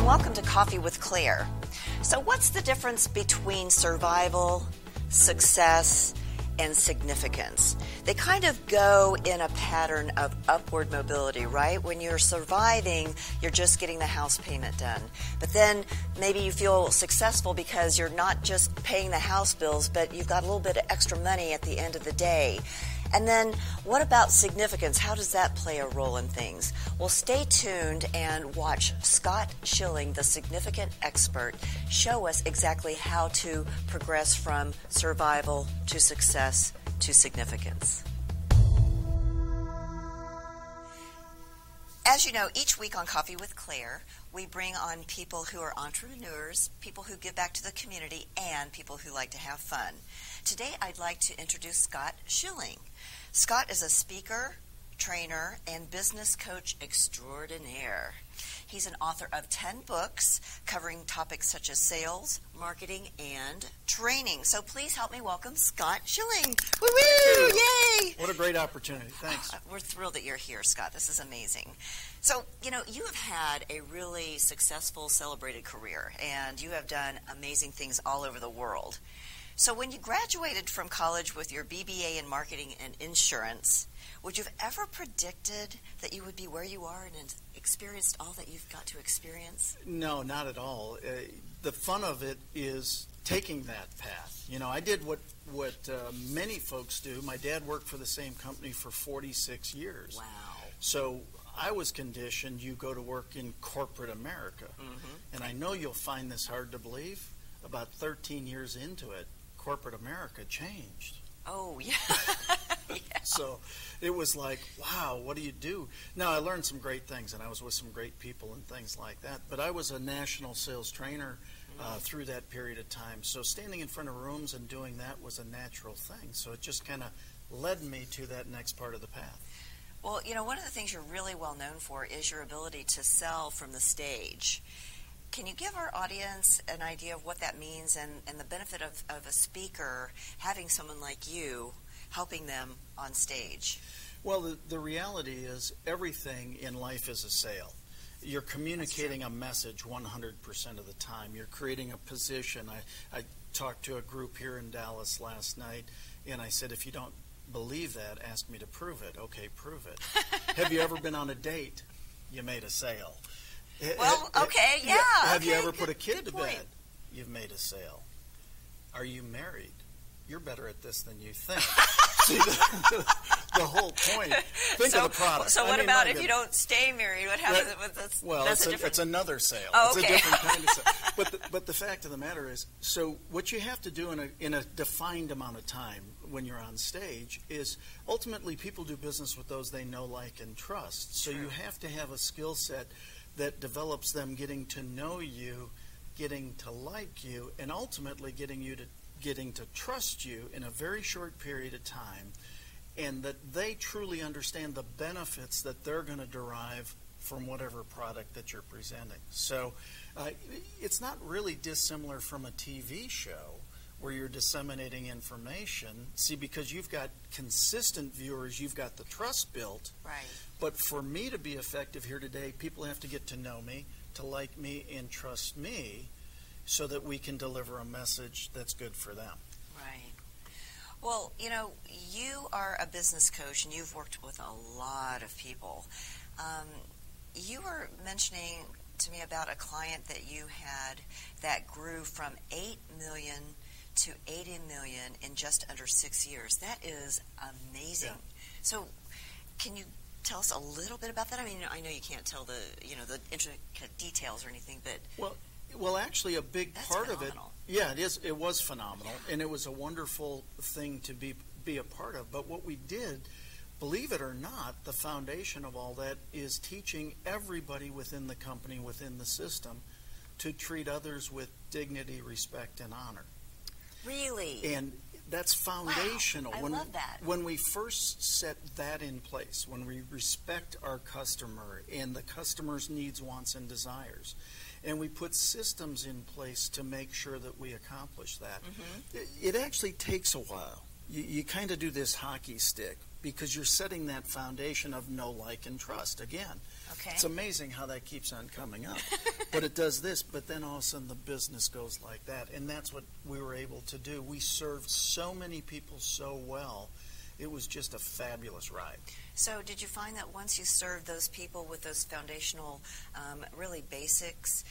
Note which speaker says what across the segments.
Speaker 1: And welcome to Coffee with Claire. So, what's the difference between survival, success, and significance? They kind of go in a pattern of upward mobility, right? When you're surviving, you're just getting the house payment done. But then maybe you feel successful because you're not just paying the house bills, but you've got a little bit of extra money at the end of the day. And then, what about significance? How does that play a role in things? Well, stay tuned and watch Scott Schilling, the significant expert, show us exactly how to progress from survival to success to significance. As you know, each week on Coffee with Claire, we bring on people who are entrepreneurs, people who give back to the community, and people who like to have fun. Today, I'd like to introduce Scott Schilling. Scott is a speaker, trainer, and business coach extraordinaire. He's an author of 10 books covering topics such as sales, marketing, and training. So please help me welcome Scott Schilling. Woo woo! Yay!
Speaker 2: What a great opportunity. Thanks.
Speaker 1: Uh, We're thrilled that you're here, Scott. This is amazing. So, you know, you have had a really successful, celebrated career, and you have done amazing things all over the world. So, when you graduated from college with your BBA in marketing and insurance, would you have ever predicted that you would be where you are and experienced all that you've got to experience?
Speaker 2: No, not at all. Uh, the fun of it is taking that path. You know, I did what what uh, many folks do. My dad worked for the same company for 46 years.
Speaker 1: Wow.
Speaker 2: So I was conditioned you go to work in corporate America. And I know you'll find this hard to believe. About 13 years into it, corporate America changed.
Speaker 1: Oh, yeah.
Speaker 2: So it was like, wow, what do you do? Now, I learned some great things, and I was with some great people and things like that. But I was a national sales trainer uh, through that period of time. So standing in front of rooms and doing that was a natural thing. So it just kind of led me to that next part of the path.
Speaker 1: Well, you know, one of the things you're really well known for is your ability to sell from the stage. Can you give our audience an idea of what that means and, and the benefit of, of a speaker having someone like you helping them on stage?
Speaker 2: Well, the, the reality is everything in life is a sale. You're communicating a message 100% of the time. You're creating a position. I, I talked to a group here in Dallas last night, and I said, if you don't believe that, ask me to prove it. Okay, prove it. Have you ever been on a date? You made a sale.
Speaker 1: Well, okay, yeah,
Speaker 2: Have you
Speaker 1: okay,
Speaker 2: ever put a kid
Speaker 1: good
Speaker 2: to
Speaker 1: point.
Speaker 2: bed? You've made a sale. Are you married? You're better at this than you think. See, the, the whole point. Think
Speaker 1: so,
Speaker 2: of the product.
Speaker 1: So
Speaker 2: I
Speaker 1: what
Speaker 2: mean,
Speaker 1: about if you don't stay married? What happens
Speaker 2: That-
Speaker 1: with this?
Speaker 2: Well,
Speaker 1: that's
Speaker 2: it's,
Speaker 1: a different.
Speaker 2: it's another sale.
Speaker 1: Oh,
Speaker 2: It's
Speaker 1: okay.
Speaker 2: a different kind of sale. But the, but the fact of the matter is, so what you have to do in a in a defined amount of time when you're on stage is ultimately people do business with those they know, like, and trust. So you have to have a skill set that develops them getting to know you, getting to like you, and ultimately getting you to getting to trust you in a very short period of time and that they truly understand the benefits that they're going to derive from whatever product that you're presenting. So uh, it's not really dissimilar from a TV show where you're disseminating information. See, because you've got consistent viewers, you've got the trust built.
Speaker 1: Right.
Speaker 2: But for me to be effective here today, people have to get to know me, to like me, and trust me so that we can deliver a message that's good for them.
Speaker 1: Right. Well, you know, you are a business coach and you've worked with a lot of people. Um, you were mentioning to me about a client that you had that grew from 8 million to 80 million in just under six years. That is amazing.
Speaker 2: Yeah.
Speaker 1: So, can you tell us a little bit about that? I mean, I know you can't tell the you know the intricate details or anything, but
Speaker 2: Well, well, actually, a big part
Speaker 1: phenomenal.
Speaker 2: of it. Yeah, it is. It was phenomenal, and it was a wonderful thing to be be a part of. But what we did believe it or not, the foundation of all that is teaching everybody within the company, within the system, to treat others with dignity, respect, and honor.
Speaker 1: Really?
Speaker 2: And that's foundational.
Speaker 1: Wow, I
Speaker 2: when,
Speaker 1: love that.
Speaker 2: When we first set that in place, when we respect our customer and the customer's needs, wants, and desires, and we put systems in place to make sure that we accomplish that,
Speaker 1: Mm-hmm.
Speaker 2: it, it actually takes a while. You, you kind of do this hockey stick because you're setting that foundation of know, like, and trust again.
Speaker 1: Okay.
Speaker 2: It's amazing how that keeps on coming up. but it does this, but then all of a sudden the business goes like that. And that's what we were able to do. We served so many people so well. It was just a fabulous ride.
Speaker 1: So, did you find that once you served those people with those foundational, um, really basics,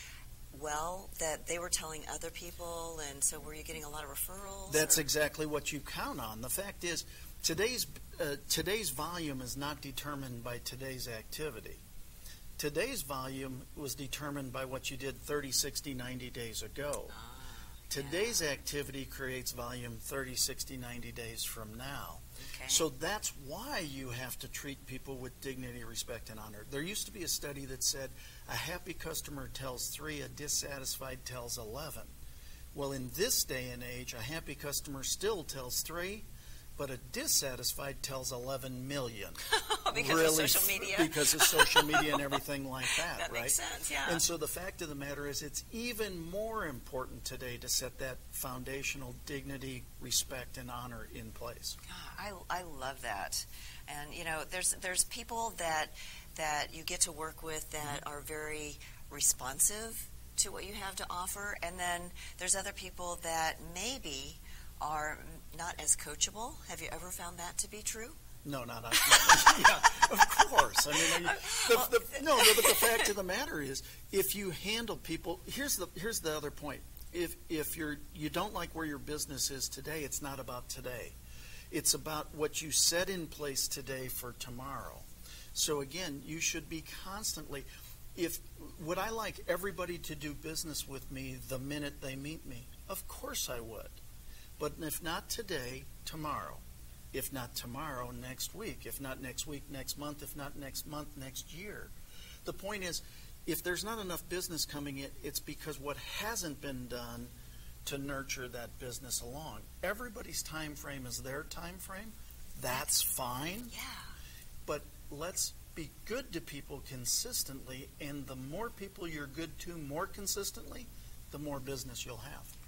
Speaker 1: well, that they were telling other people, and so were you getting a lot of referrals?
Speaker 2: That's
Speaker 1: or-
Speaker 2: exactly what you count on. The fact is, today's uh, today's volume is not determined by today's activity. Today's volume was determined by what you did 30, 60, 90 days ago.
Speaker 1: Ah,
Speaker 2: Today's activity creates volume 30, 60, 90 days from now.
Speaker 1: Okay.
Speaker 2: So that's why you have to treat people with dignity, respect, and honor. There used to be a study that said a happy customer tells three, a dissatisfied tells 11. Well, in this day and age, a happy customer still tells three, but a dissatisfied tells 11 million.
Speaker 1: because
Speaker 2: really
Speaker 1: of social media.
Speaker 2: Because of social media and everything like that,
Speaker 1: That
Speaker 2: right?
Speaker 1: makes sense, yeah.
Speaker 2: And so the fact of the matter is, it's even more important today to set that foundational dignity, respect, and honor in place.
Speaker 1: Ah, I, I love that, and you know, there's there's people that that you get to work with that mm-hmm. are very responsive to what you have to offer, and then there's other people that maybe are not as coachable. Have you ever found that to be true?
Speaker 2: No, not, not yeah, of course. I mean, I- the, the, no, but the fact of the matter is, if you handle people, here's the here's the other point. If if you're you don't like where your business is today, it's not about today. It's about what you set in place today for tomorrow. So again, you should be constantly. If would I like everybody to do business with me the minute they meet me? Of course I would. But if not today, tomorrow. If not tomorrow, next week. If not next week, next month. If not next month, next year. The point is, if there's not enough business coming in, it's because what hasn't been done to nurture that business along. Everybody's time frame is their time frame. That's fine.
Speaker 1: Yeah.
Speaker 2: But let's be good to people consistently, and the more people you're good to more consistently, the more business you'll have.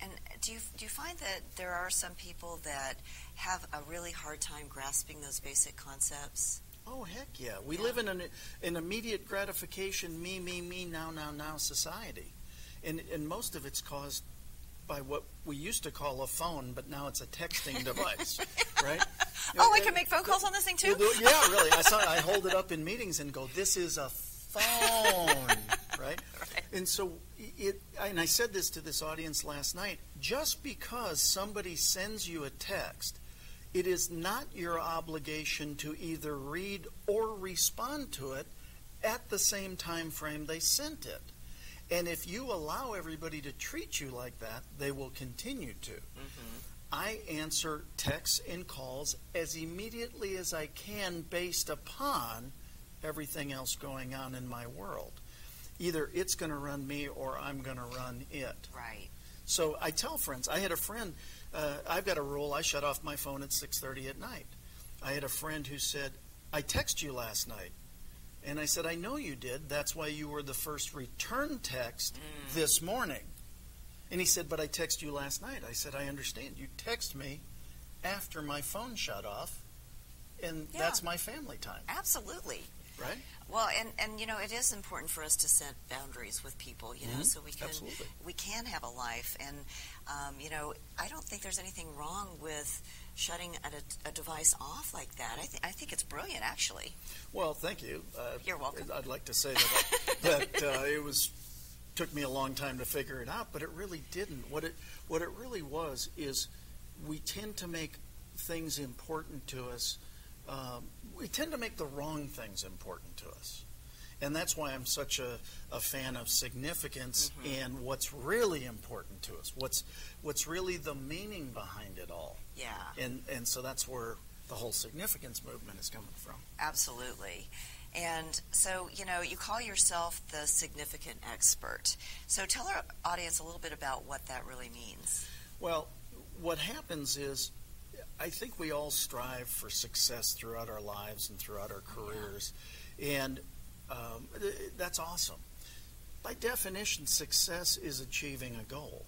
Speaker 1: And do you do you find that there are some people that have a really hard time grasping those basic concepts?
Speaker 2: Oh heck yeah! We
Speaker 1: Yeah.
Speaker 2: live in an, an immediate gratification, me, me, me, now, now, now society, and and most of it's caused by what we used to call a phone, but now it's a texting device, right?
Speaker 1: Oh, we
Speaker 2: And-
Speaker 1: can make phone calls on this thing too.
Speaker 2: Yeah, really. I saw. I hold it up in meetings and go, "This is a phone," right? And so it. And I said this to this audience last night. Just because somebody sends you a text, it is not your obligation to either read or respond to it at the same time frame they sent it. And if you allow everybody to treat you like that, they will continue to. Mm-hmm. I answer texts and calls as immediately as I can based upon everything else going on in my world. Either it's going to run me or I'm going to run it.
Speaker 1: Right.
Speaker 2: So I tell friends. I had a friend. Uh, I've got a rule. I shut off my phone at 6:30 at night. I had a friend who said, "I texted you last night," and I said, "I know you did. That's why you were the first return text this morning." And he said, "But I texted you last night." I said, "I understand. You text me after my phone shut off, and
Speaker 1: Yeah.
Speaker 2: that's my family time,
Speaker 1: Absolutely.
Speaker 2: Right?"
Speaker 1: Well, and, and you know, it is important for us to set boundaries with people, you know,
Speaker 2: Mhm.
Speaker 1: so we can
Speaker 2: Absolutely.
Speaker 1: we can have a life. And um, you know, I don't think there's anything wrong with shutting a, a device off like that. I think I think it's brilliant, actually.
Speaker 2: Well, thank you. Uh,
Speaker 1: You're welcome.
Speaker 2: I'd like to say that, that uh, it was took me a long time to figure it out, but it really didn't. What it what it really was is we tend to make things important to us. Um, we tend to make the wrong things important to us. And that's why I'm such a, a fan of significance and what's really important to us. What's what's really the meaning behind it all.
Speaker 1: Yeah.
Speaker 2: And and so that's where the whole significance movement is coming from.
Speaker 1: Absolutely. And so, you know, you call yourself the significant expert. So tell our audience a little bit about what that really means.
Speaker 2: Well, what happens is I think we all strive for success throughout our lives and throughout our careers. And um, that's awesome. By definition, success is achieving a goal.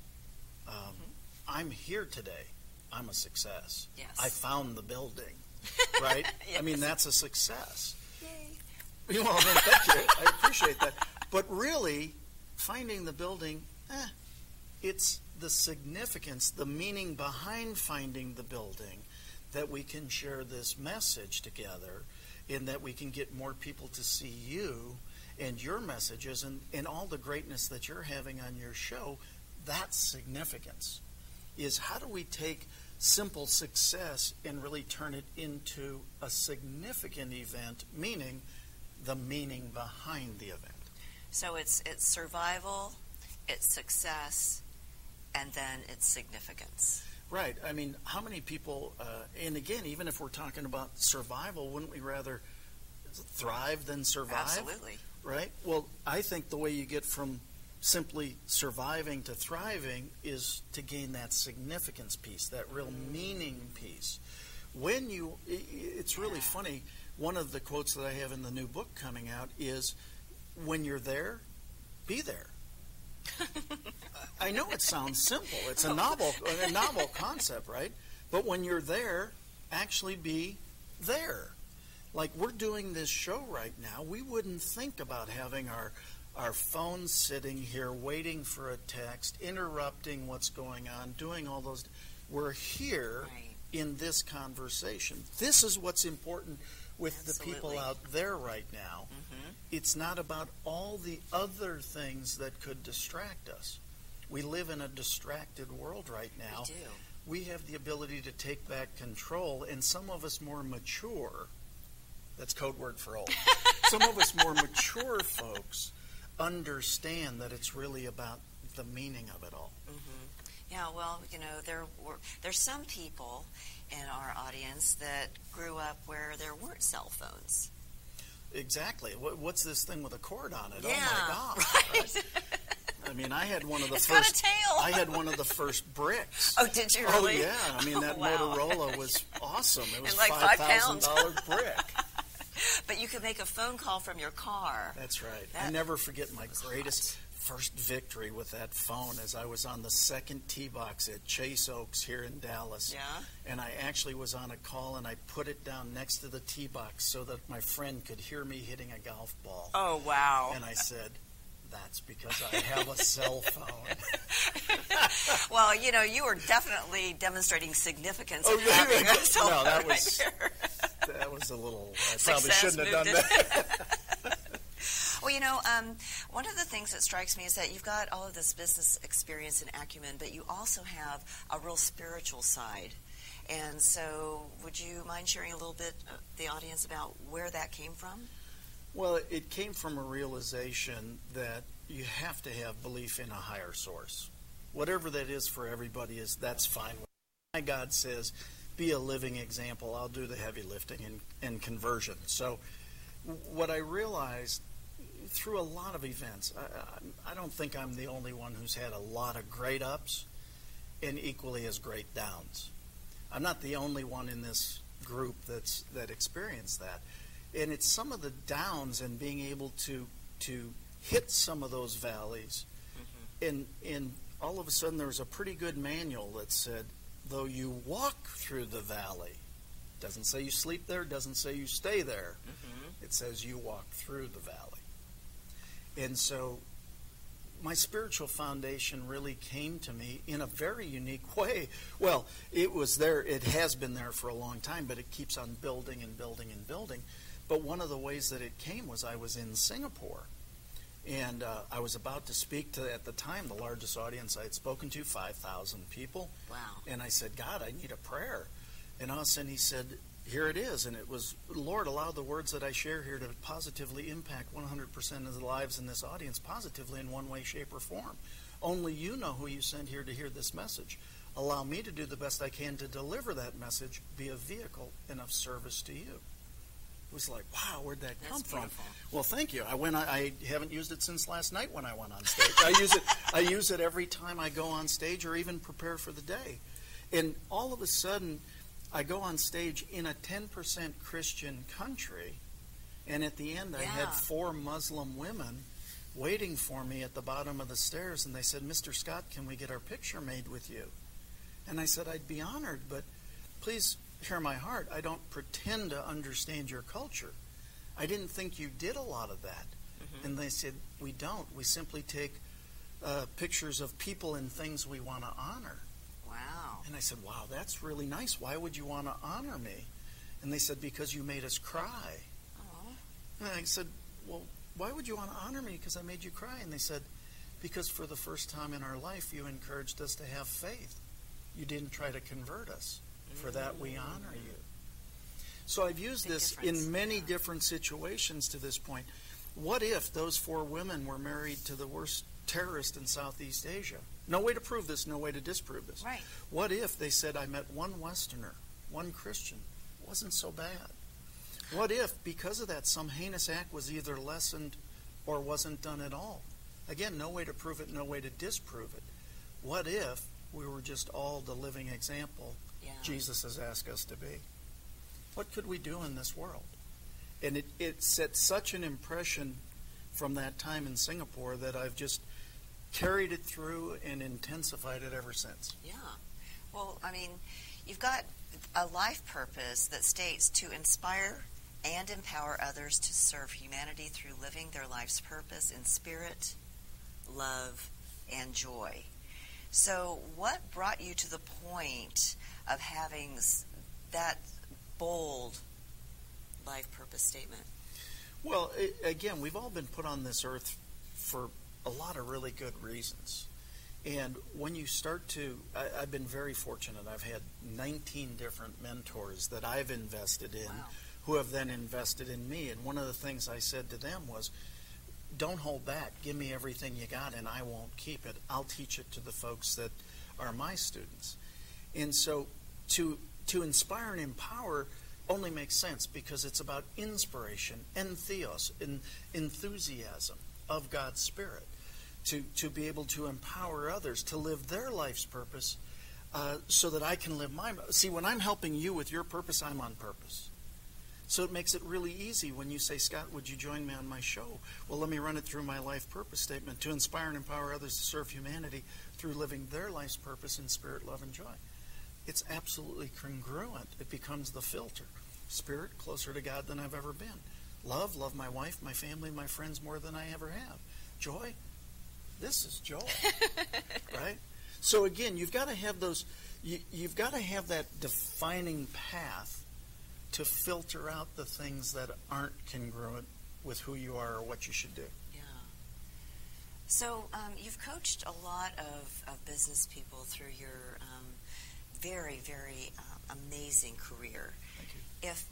Speaker 2: Um, mm-hmm. I'm here today. I'm a success.
Speaker 1: Yes.
Speaker 2: I found the building, right? yes. I mean, that's a success.
Speaker 1: Yay.
Speaker 2: Well, then, thank you. I appreciate that. But really, finding the building, eh, it's the significance, the meaning behind finding the building that we can share this message together and that we can get more people to see you and your messages and, and all the greatness that you're having on your show. That's significance. Is how do we take simple success and really turn it into a significant event, meaning the meaning behind the event?
Speaker 1: So it's it's survival, it's success, and then its significance.
Speaker 2: Right. I mean, how many people, uh, and again, even if we're talking about survival, wouldn't we rather thrive than survive?
Speaker 1: Absolutely.
Speaker 2: Right? Well, I think the way you get from simply surviving to thriving is to gain that significance piece, that real mm. meaning piece. When you, it's really yeah. funny. One of the quotes that I have in the new book coming out is when you're there, be there. I know it sounds simple. It's a novel, a novel concept, right? But when you're there, actually be there. Like we're doing this show right now, we wouldn't think about having our our phones sitting here waiting for a text, interrupting what's going on, doing all those. We're here right. in this conversation. This is what's important with Absolutely. the people out there right now. Mm-hmm. It's not about all the other things that could distract us. We live in a distracted world right now.
Speaker 1: We do.
Speaker 2: We have the ability to take back control, and some of us more mature. That's code word for old. some of us more mature folks understand that it's really about the meaning of it all.
Speaker 1: Mm-hmm. Yeah, well, you know, there were there's some people in our audience that grew up where there weren't cell phones.
Speaker 2: Exactly. What, what's this thing with a cord on it?
Speaker 1: Yeah,
Speaker 2: oh my
Speaker 1: god! Right.
Speaker 2: I mean, I had one of the
Speaker 1: it's
Speaker 2: first.
Speaker 1: Got a tail.
Speaker 2: I had one of the first bricks.
Speaker 1: Oh, did you really?
Speaker 2: Oh yeah. I mean, that
Speaker 1: oh, wow.
Speaker 2: Motorola was awesome. It was
Speaker 1: like
Speaker 2: five thousand dollar brick.
Speaker 1: but you could make a phone call from your car.
Speaker 2: That's right. That I never forget my greatest first victory with that phone as I was on the second tee box at Chase Oaks here in Dallas.
Speaker 1: Yeah.
Speaker 2: And I actually was on a call and I put it down next to the tee box so that my friend could hear me hitting a golf ball.
Speaker 1: Oh, wow.
Speaker 2: And I said, that's because I have a cell phone.
Speaker 1: well, you know, you were definitely demonstrating significance.
Speaker 2: Oh, yeah,
Speaker 1: having
Speaker 2: yeah.
Speaker 1: a cell
Speaker 2: no, that
Speaker 1: phone
Speaker 2: was
Speaker 1: right
Speaker 2: that was a little. I
Speaker 1: Success
Speaker 2: probably shouldn't have done that.
Speaker 1: well, you know, um, one of the things that strikes me is that you've got all of this business experience and acumen, but you also have a real spiritual side. And so, would you mind sharing a little bit, uh, the audience, about where that came from?
Speaker 2: Well, it came from a realization that you have to have belief in a higher source. Whatever that is for everybody is that's fine. My God says, be a living example. I'll do the heavy lifting and, and conversion. So, what I realized through a lot of events, I, I, don't think I'm the only one who's had a lot of great ups and equally as great downs. I'm not the only one in this group that's that experienced that and it's some of the downs and being able to to hit some of those valleys mm-hmm. and and all of a sudden there was a pretty good manual that said though you walk through the valley doesn't say you sleep there doesn't say you stay there mm-hmm. it says you walk through the valley and so my spiritual foundation really came to me in a very unique way. Well, it was there, it has been there for a long time, but it keeps on building and building and building. But one of the ways that it came was I was in Singapore. And uh, I was about to speak to, at the time, the largest audience I had spoken to, 5,000 people.
Speaker 1: Wow.
Speaker 2: And I said, God, I need a prayer. And all of a sudden he said, Here it is. And it was, Lord, allow the words that I share here to positively impact 100% of the lives in this audience positively in one way, shape, or form. Only you know who you sent here to hear this message. allow me to do the best I can to deliver that message, be a vehicle and of service to you. It was like, wow, where'd that
Speaker 1: That's
Speaker 2: come from?
Speaker 1: beautiful.
Speaker 2: Well, thank you. I went. I, I haven't used it since last night when I went on stage. I use it. I use it every time I go on stage or even prepare for the day. And all of a sudden, I go on stage in a 10% Christian country, and at the end, I had four Muslim women waiting for me at the bottom of the stairs, and they said, "Mr. Scott, can we get our picture made with you?" And I said, "I'd be honored, but please hear my heart. I don't pretend to understand your culture. I didn't think you did a lot of that." And they said, "We don't. We simply take uh, pictures of people and things we want to honor." And I said, Wow, that's really nice. Why would you want to honor me? And they said, Because you made us cry.
Speaker 1: Oh.
Speaker 2: And I said, Well, why would you want to honor me because I made you cry? And they said, Because for the first time in our life, you encouraged us to have faith. You didn't try to convert us. For that, we mm. honor you. So I've used
Speaker 1: Big
Speaker 2: this
Speaker 1: difference,
Speaker 2: in many
Speaker 1: yeah.
Speaker 2: different situations to this point. What if those four women were married to the worst terrorist in Southeast Asia? No way to prove this, no way to disprove this.
Speaker 1: Right.
Speaker 2: What if they said, I met one Westerner, one Christian? It Wasn't so bad. What if, because of that, some heinous act was either lessened or wasn't done at all? Again, no way to prove it, no way to disprove it. What if we were just all the living example
Speaker 1: Yeah.
Speaker 2: Jesus has asked us to be? What could we do in this world? And it, it set such an impression from that time in Singapore that I've just carried it through and intensified it ever since.
Speaker 1: Yeah. Well, I mean, you've got a life purpose that states to inspire and empower others to serve humanity through living their life's purpose in spirit, love, and joy. So, what brought you to the point of having that bold life purpose statement?
Speaker 2: Well, again, we've all been put on this earth for a lot of really good reasons. And when you start to, I, I've been very fortunate. I've had 19 different mentors that I've invested in
Speaker 1: Wow.
Speaker 2: who have then invested in me. And one of the things I said to them was, don't hold back. Give me everything you got, and I won't keep it. I'll teach it to the folks that are my students. And so to to inspire and empower only makes sense because it's about inspiration and theos, and enthusiasm of God's Spirit. To, to be able to empower others to live their life's purpose uh, so that I can live mine. See, when I'm helping you with your purpose, I'm on purpose. So it makes it really easy when you say, Scott, would you join me on my show? Well, let me run it through my life purpose statement to inspire and empower others to serve humanity through living their life's purpose in spirit, love, and joy. It's absolutely congruent. It becomes the filter. Spirit, closer to God than I've ever been. Love, love my wife, my family, my friends more than I ever have. Joy, this is joy. right? So again, you've got to have those, you, you've got to have that defining path to filter out the things that aren't congruent with who you are or what you should do.
Speaker 1: Yeah. So um, you've coached a lot of, of business people through your um, very, very uh, amazing career.
Speaker 2: Thank you.
Speaker 1: If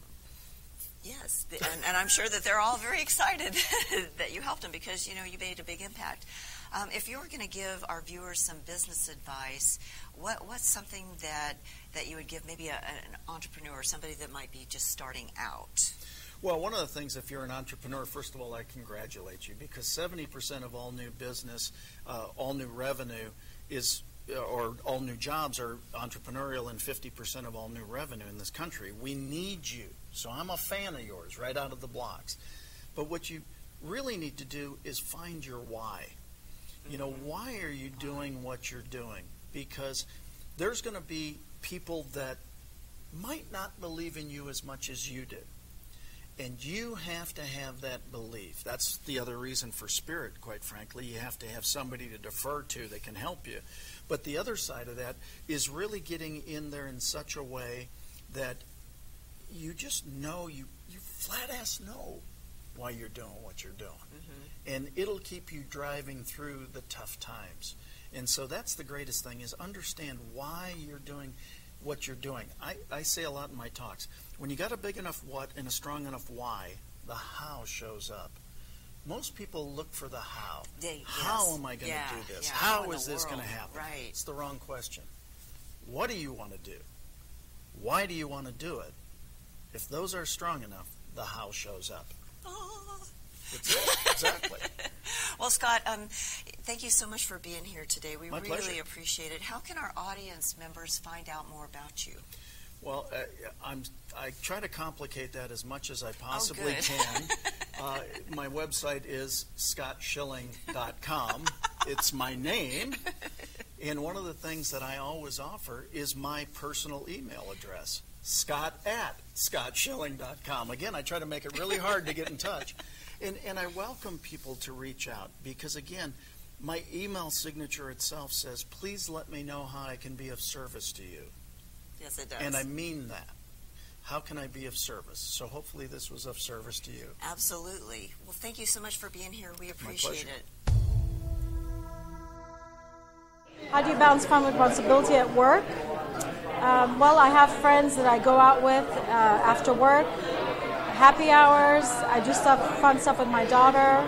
Speaker 1: yes, and, and I'm sure that they're all very excited that you helped them because you know you made a big impact. Um, if you were going to give our viewers some business advice, what what's something that that you would give maybe a, an entrepreneur, somebody that might be just starting out?
Speaker 2: Well, one of the things, if you're an entrepreneur, first of all, I congratulate you because 70% of all new business, uh, all new revenue is, uh, or all new jobs are entrepreneurial, and 50% of all new revenue in this country. We need you. So I'm a fan of yours right out of the blocks. But what you really need to do is find your why. You know, mm-hmm. why are you doing what you're doing? Because there's going to be people that might not believe in you as much as you do. And you have to have that belief. That's the other reason for spirit, quite frankly. You have to have somebody to defer to that can help you. But the other side of that is really getting in there in such a way that you just know, you, you flat ass know why you're doing what you're doing. And it'll keep you driving through the tough times. And so that's the greatest thing is understand why you're doing what you're doing. I, I say a lot in my talks. When you got a big enough what and a strong enough why, the how shows up. Most people look for the how.
Speaker 1: They-
Speaker 2: how
Speaker 1: yes.
Speaker 2: am I going to
Speaker 1: Yeah,
Speaker 2: do this?
Speaker 1: yeah, how
Speaker 2: is this going to happen?
Speaker 1: Right.
Speaker 2: It's the wrong question. What do you want to do? Why do you want to do it? If those are strong enough, the how shows up. That's it. Exactly.
Speaker 1: Well, Scott, um, thank you so much for being here today. We
Speaker 2: My
Speaker 1: really
Speaker 2: pleasure.
Speaker 1: appreciate it. How can our audience members find out more about you?
Speaker 2: Well, uh, I'm, I try to complicate that as much as I possibly
Speaker 1: good.
Speaker 2: can. Uh, my website is scottschilling.com. it's my name. And one of the things that I always offer is my personal email address, scott at scottschilling.com. Again, I try to make it really hard to get in touch. And, and I welcome people to reach out because, again, my email signature itself says, please let me know how I can be of service to you.
Speaker 1: Yes, it does.
Speaker 2: And I mean that. How can I be of service? So hopefully this was of service to you.
Speaker 1: Absolutely. Well, thank you so much for being here. We appreciate it.
Speaker 3: How do you balance fun with responsibility at work? Um, well, I have friends that I go out with uh, after work, happy hours. I do stuff, fun stuff with my daughter,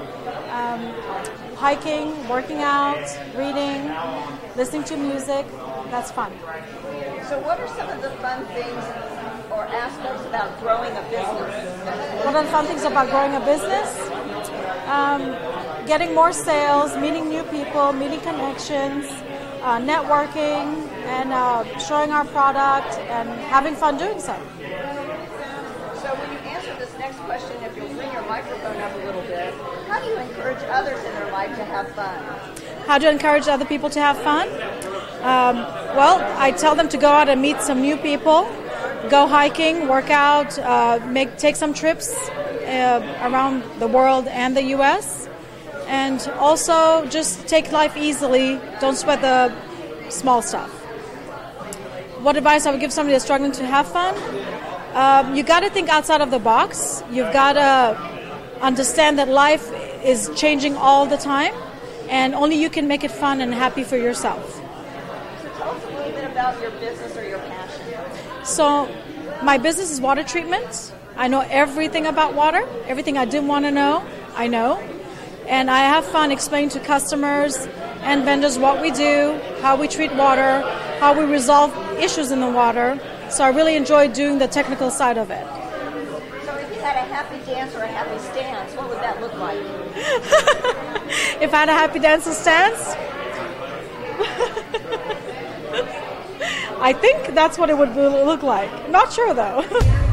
Speaker 3: um, hiking, working out, reading, listening to music. That's fun.
Speaker 4: So, what are some of the fun things or aspects about growing a business?
Speaker 3: One of the fun things about growing a business? Um, getting more sales, meeting new people, meeting connections, uh, networking, and uh, showing our product and having fun doing so.
Speaker 4: So, when you answer this next question, if you'll bring your microphone up a little bit, how do you encourage others in their life to have fun?
Speaker 3: How to encourage other people to have fun? Um, well, I tell them to go out and meet some new people, go hiking, work out, uh, make take some trips uh, around the world and the U.S. And also just take life easily. Don't sweat the small stuff. What advice I would give somebody that's struggling to have fun? Um, you got to think outside of the box. You've got to understand that life is changing all the time, and only you can make it fun and happy for yourself.
Speaker 4: So, tell us a little bit about your business or your passion.
Speaker 3: So, my business is water treatment. I know everything about water. Everything I didn't want to know, I know. And I have fun explaining to customers and vendors what we do, how we treat water, how we resolve issues in the water. So, I really enjoy doing the technical side of it.
Speaker 4: So, if you had a happy dance or a happy stance, what would that look like?
Speaker 3: If I had a happy dancer stance, I think that's what it would look like. Not sure though.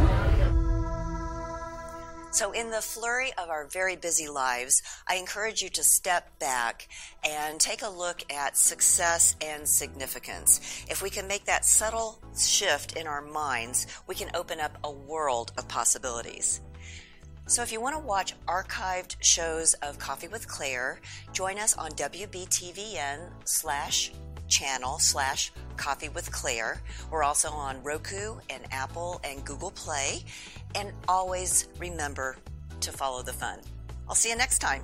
Speaker 1: So, in the flurry of our very busy lives, I encourage you to step back and take a look at success and significance. If we can make that subtle shift in our minds, we can open up a world of possibilities. So, if you want to watch archived shows of Coffee with Claire, join us on WBTVN slash channel slash Coffee with Claire. We're also on Roku and Apple and Google Play. And always remember to follow the fun. I'll see you next time.